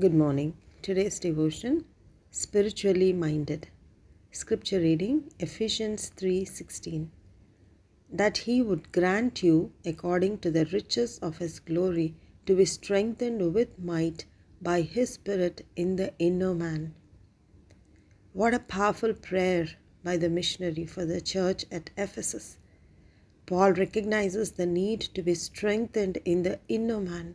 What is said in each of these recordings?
Good morning. Today's devotion spiritually minded. Scripture reading Ephesians 3:16 that he would grant you according to the riches of his glory to be strengthened with might by his spirit in the inner man. What a powerful prayer by the missionary for the church at Ephesus. Paul recognizes the need to be strengthened in the inner man,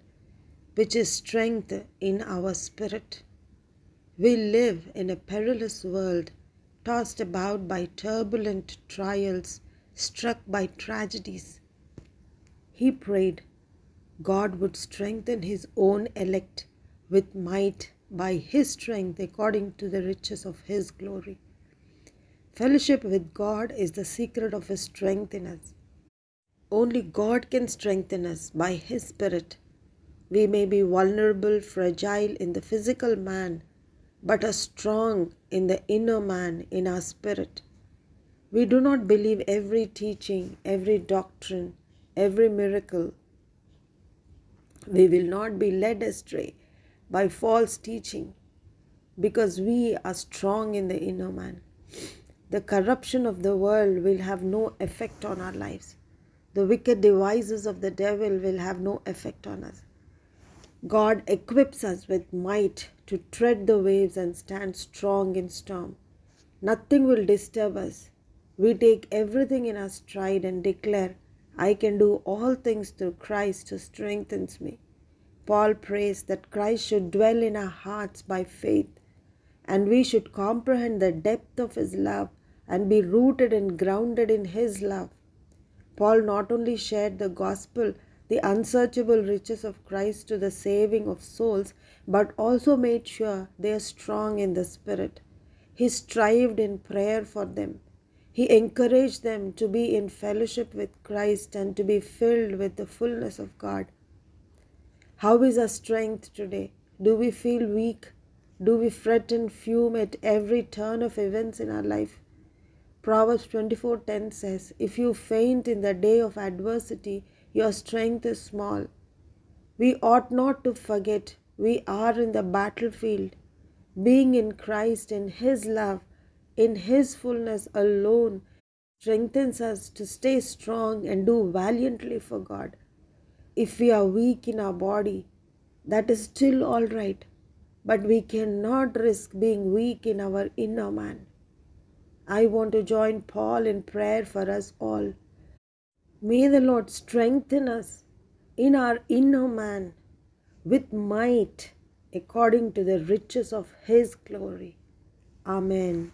which is strength in our spirit. We live in a perilous world, tossed about by turbulent trials, struck by tragedies. He prayed God would strengthen his own elect with might by his strength according to the riches of his glory. Fellowship with God is the secret of his strength in us. Only God can strengthen us by His Spirit. We may be vulnerable, fragile in the physical man, but are strong in the inner man, in our spirit. We do not believe every teaching, every doctrine, every miracle. We will not be led astray by false teaching because we are strong in the inner man. The corruption of the world will have no effect on our lives the wicked devices of the devil will have no effect on us. God equips us with might to tread the waves and stand strong in storm. Nothing will disturb us. We take everything in our stride and declare, I can do all things through Christ who strengthens me. Paul prays that Christ should dwell in our hearts by faith, and we should comprehend the depth of his love and be rooted and grounded in his love. Paul not only shared the gospel, the unsearchable riches of Christ to the saving of souls, but also made sure they are strong in the Spirit. He strived in prayer for them. He encouraged them to be in fellowship with Christ and to be filled with the fullness of God. How is our strength today? Do we feel weak? Do we fret and fume at every turn of events in our life? Proverbs 24:10 says, "If you faint in the day of adversity, your strength is small." We ought not to forget we are in the battlefield. Being in Christ in his love, in his fullness alone strengthens us to stay strong and do valiantly for God. If we are weak in our body, that is still all right, but we cannot risk being weak in our inner man. I want to join Paul in prayer for us all. May the Lord strengthen us in our inner man with might according to the riches of His glory. Amen.